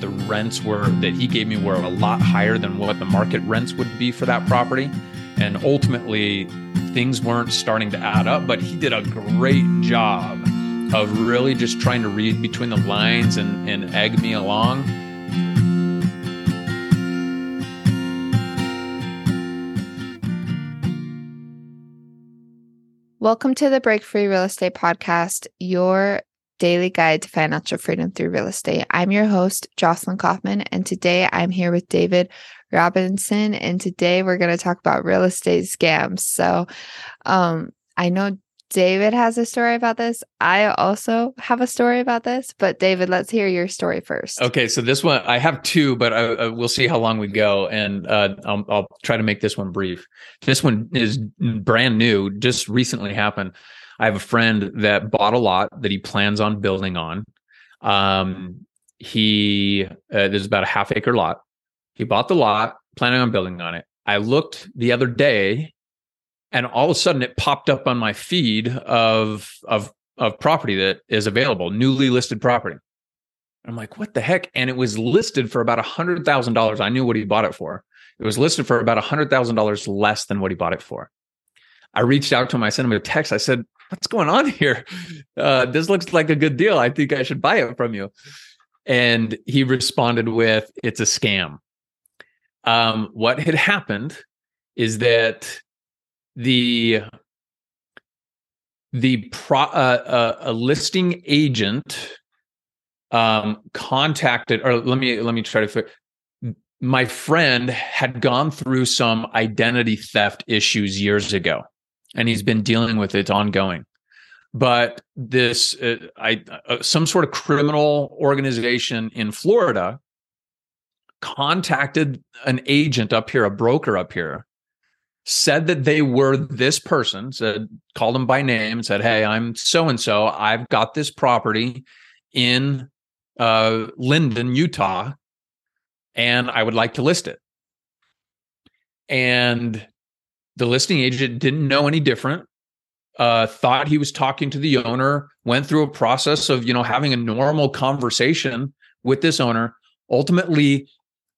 the rents were that he gave me were a lot higher than what the market rents would be for that property. And ultimately, things weren't starting to add up, but he did a great job of really just trying to read between the lines and, and egg me along. Welcome to the Break Free Real Estate Podcast, your daily guide to financial freedom through real estate. I'm your host, Jocelyn Kaufman, and today I'm here with David Robinson. And today we're going to talk about real estate scams. So, um, I know David has a story about this. I also have a story about this, but David, let's hear your story first. Okay, so this one I have two, but I, I, we'll see how long we go, and uh, I'll, I'll try to make this one brief. This one is brand new, just recently happened. I have a friend that bought a lot that he plans on building on. Um, he uh, there's about a half acre lot. He bought the lot, planning on building on it. I looked the other day, and all of a sudden it popped up on my feed of of of property that is available, newly listed property. I'm like, what the heck? And it was listed for about a hundred thousand dollars. I knew what he bought it for. It was listed for about a hundred thousand dollars less than what he bought it for. I reached out to him. I sent him a text. I said, what's going on here? Uh, this looks like a good deal. I think I should buy it from you. And he responded with, it's a scam. Um, what had happened is that the the pro, uh, uh, a listing agent um, contacted or let me let me try to my friend had gone through some identity theft issues years ago and he's been dealing with it ongoing. But this, uh, I, uh, some sort of criminal organization in Florida contacted an agent up here, a broker up here, said that they were this person, said called them by name, said, "Hey, I'm so and so. I've got this property in uh, Lindon, Utah, and I would like to list it." And the listing agent didn't know any different. Uh, thought he was talking to the owner. Went through a process of you know having a normal conversation with this owner. Ultimately,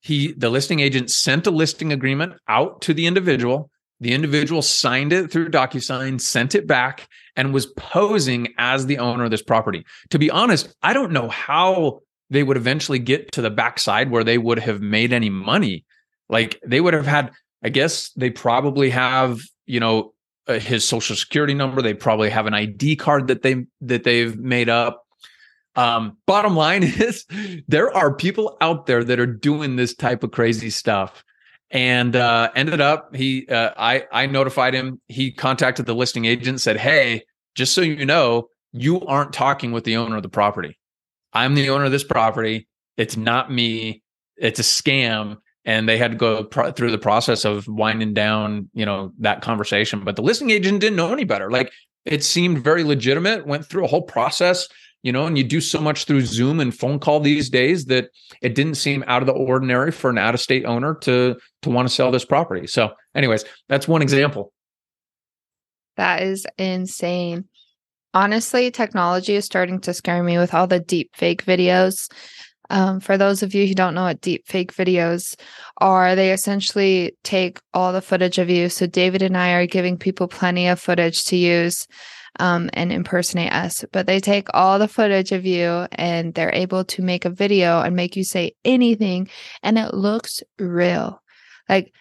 he the listing agent sent a listing agreement out to the individual. The individual signed it through DocuSign, sent it back, and was posing as the owner of this property. To be honest, I don't know how they would eventually get to the backside where they would have made any money. Like they would have had I guess they probably have, you know, uh, his social security number. They probably have an ID card that they that they've made up. Um, bottom line is there are people out there that are doing this type of crazy stuff. And uh, ended up, he uh, I I notified him. He contacted the listing agent, said, "Hey, just so you know, you aren't talking with the owner of the property. I'm the owner of this property. It's not me. It's a scam and they had to go pro- through the process of winding down you know that conversation. But the listing agent didn't know any better. Like it seemed very legitimate went through a whole process you know and you do so much through zoom and phone call these days that it didn't seem out of the ordinary for an out of state owner to to want to sell this property. So anyways that's one example. That is insane. Honestly technology is starting to scare me with all the deep fake videos um, for those of you who don't know what deep fake videos are, they essentially take all the footage of you. So David and I are giving people plenty of footage to use um, and impersonate us, but they take all the footage of you and they're able to make a video and make you say anything, and it looks real. Like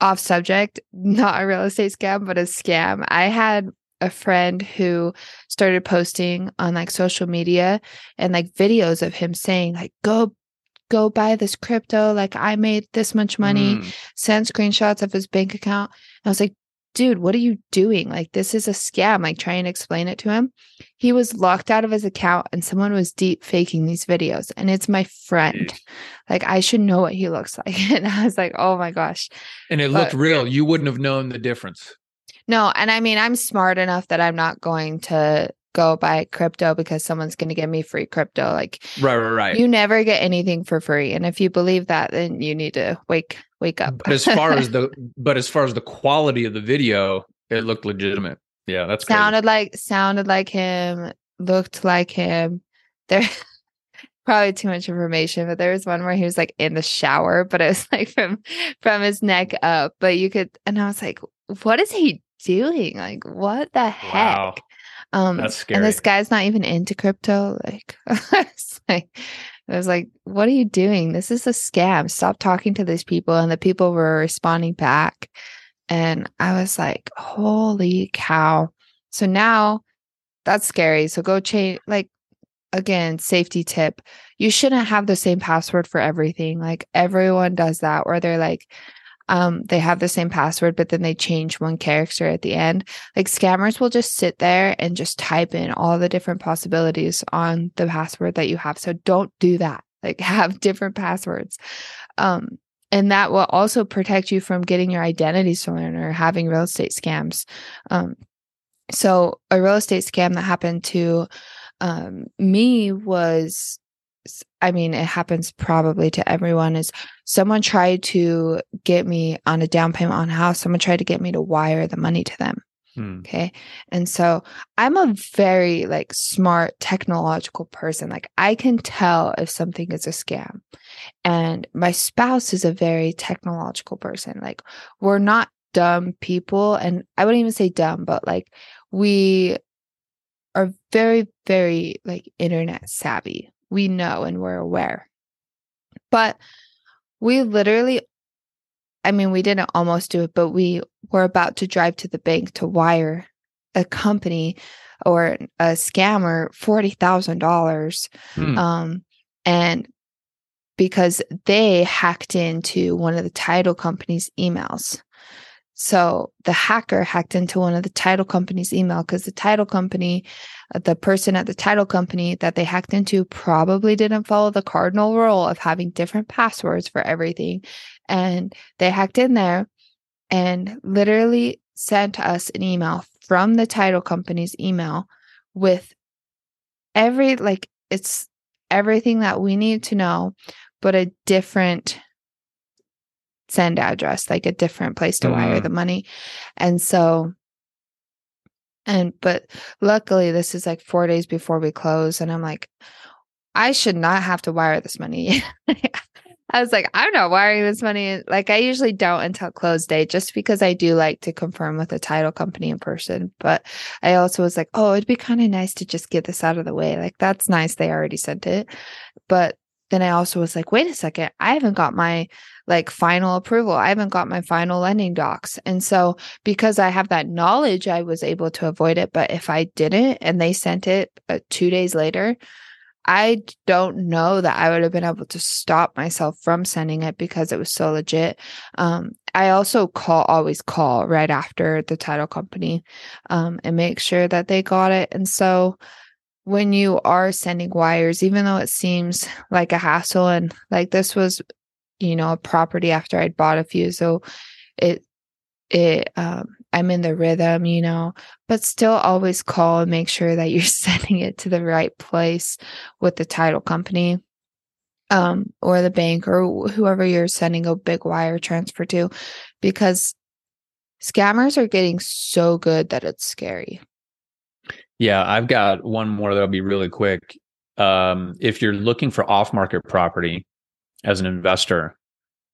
off subject, not a real estate scam, but a scam. I had a friend who started posting on like social media and like videos of him saying like go go buy this crypto like i made this much money mm. send screenshots of his bank account. And i was like dude what are you doing? Like this is a scam like try and explain it to him. He was locked out of his account and someone was deep faking these videos and it's my friend. Like i should know what he looks like. And i was like oh my gosh. And it but, looked real. You wouldn't have known the difference no, and I mean, I'm smart enough that I'm not going to go buy crypto because someone's going to give me free crypto. Like, right, right, right. You never get anything for free, and if you believe that, then you need to wake wake up. but as far as the but as far as the quality of the video, it looked legitimate. Yeah, that's sounded crazy. like sounded like him, looked like him. There, probably too much information, but there was one where he was like in the shower, but it was like from from his neck up. But you could, and I was like, what is he doing? Like, what the heck? Wow. Um, That's scary. And this guy's not even into crypto. Like, it's like, I was like, what are you doing? This is a scam. Stop talking to these people. And the people were responding back. And I was like, holy cow. So now that's scary. So go change, like, again, safety tip. You shouldn't have the same password for everything. Like, everyone does that, where they're like, um, they have the same password, but then they change one character at the end. Like scammers will just sit there and just type in all the different possibilities on the password that you have. So don't do that. Like have different passwords. Um, and that will also protect you from getting your identity stolen or having real estate scams. Um, so a real estate scam that happened to um, me was I mean, it happens probably to everyone is someone tried to get me on a down payment on a house. Someone tried to get me to wire the money to them. Hmm. Okay. And so I'm a very like smart technological person. Like I can tell if something is a scam. And my spouse is a very technological person. Like we're not dumb people. And I wouldn't even say dumb, but like we are very, very like internet savvy we know and we're aware. But we literally, I mean, we didn't almost do it, but we were about to drive to the bank to wire a company or a scammer $40,000. Hmm. Um, and because they hacked into one of the title company's emails. So the hacker hacked into one of the title company's email because the title company, uh, the person at the title company that they hacked into probably didn't follow the cardinal rule of having different passwords for everything. And they hacked in there and literally sent us an email from the title company's email with every, like, it's everything that we need to know, but a different send address, like a different place to mm-hmm. wire the money. And so, and, but luckily, this is like four days before we close. And I'm like, I should not have to wire this money. I was like, I'm not wiring this money. Like, I usually don't until close day, just because I do like to confirm with the title company in person. But I also was like, oh, it'd be kind of nice to just get this out of the way. Like, that's nice. They already sent it. But then I also was like, wait a second, I haven't got my like final approval. I haven't got my final lending docs. And so because I have that knowledge, I was able to avoid it. But if I didn't and they sent it uh, two days later, I don't know that I would have been able to stop myself from sending it because it was so legit. Um, I also call, always call right after the title company um, and make sure that they got it. And so when you are sending wires, even though it seems like a hassle, and like this was you know, a property after I'd bought a few. So it, it, um, I'm in the rhythm, you know, but still always call and make sure that you're sending it to the right place with the title company um, or the bank or whoever you're sending a big wire transfer to because scammers are getting so good that it's scary. Yeah, I've got one more that'll be really quick. Um, if you're looking for off market property, as an investor,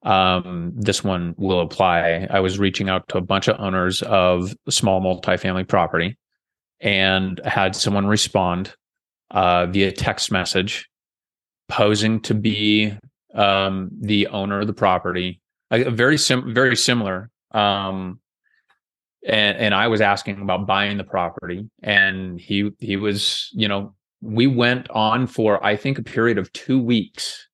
um, this one will apply. I was reaching out to a bunch of owners of small multifamily property and had someone respond uh, via text message posing to be um, the owner of the property. Uh, very sim- very similar. Um, and, and I was asking about buying the property, and he he was, you know, we went on for I think a period of two weeks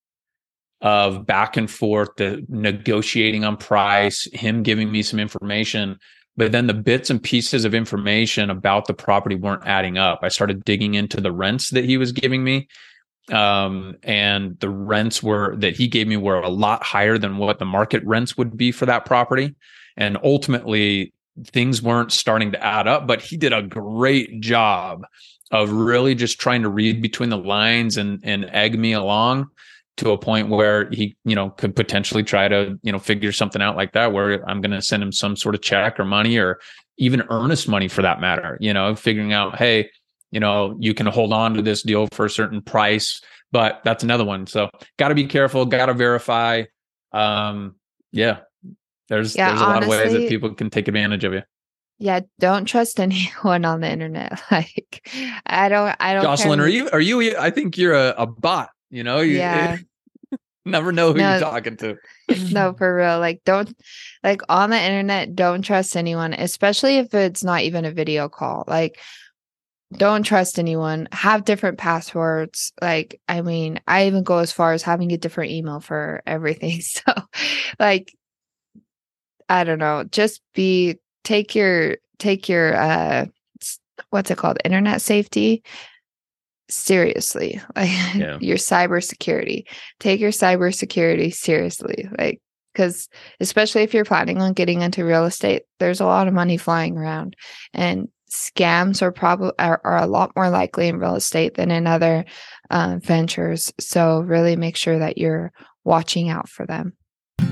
of back and forth, the negotiating on price, him giving me some information. But then the bits and pieces of information about the property weren't adding up. I started digging into the rents that he was giving me. Um, and the rents were that he gave me were a lot higher than what the market rents would be for that property. And ultimately, things weren't starting to add up, but he did a great job of really just trying to read between the lines and and egg me along to a point where he, you know, could potentially try to, you know, figure something out like that where I'm going to send him some sort of check or money or even earnest money for that matter, you know, figuring out, hey, you know, you can hold on to this deal for a certain price, but that's another one. So got to be careful, got to verify. Um, yeah, there's Yeah, there's a lot of ways that people can take advantage of you. Yeah, don't trust anyone on the internet. Like I don't I don't care Jocelyn, are you are you? I think you're a, a bot. You know, you Yeah. never know who No. you're talking to. no for real like don't like on the internet don't trust anyone especially if it's not even a video call like don't trust anyone have different passwords like i mean i even go as far as having a different email for everything so like i don't know just be take your take your uh what's it called internet safety seriously like Yeah. your cybersecurity. Take your cybersecurity seriously like because especially if you're planning on getting into real estate there's a lot of money flying around and scams are probably are, are a lot more likely in real estate than in other uh, ventures so really make sure that you're watching out for them.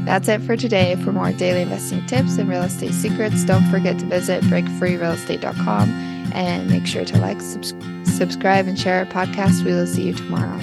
That's it for today. For more daily investing tips and real estate secrets don't forget to visit breakfreerealestate.com and make sure to like subs- subscribe and share our podcast. We will see you tomorrow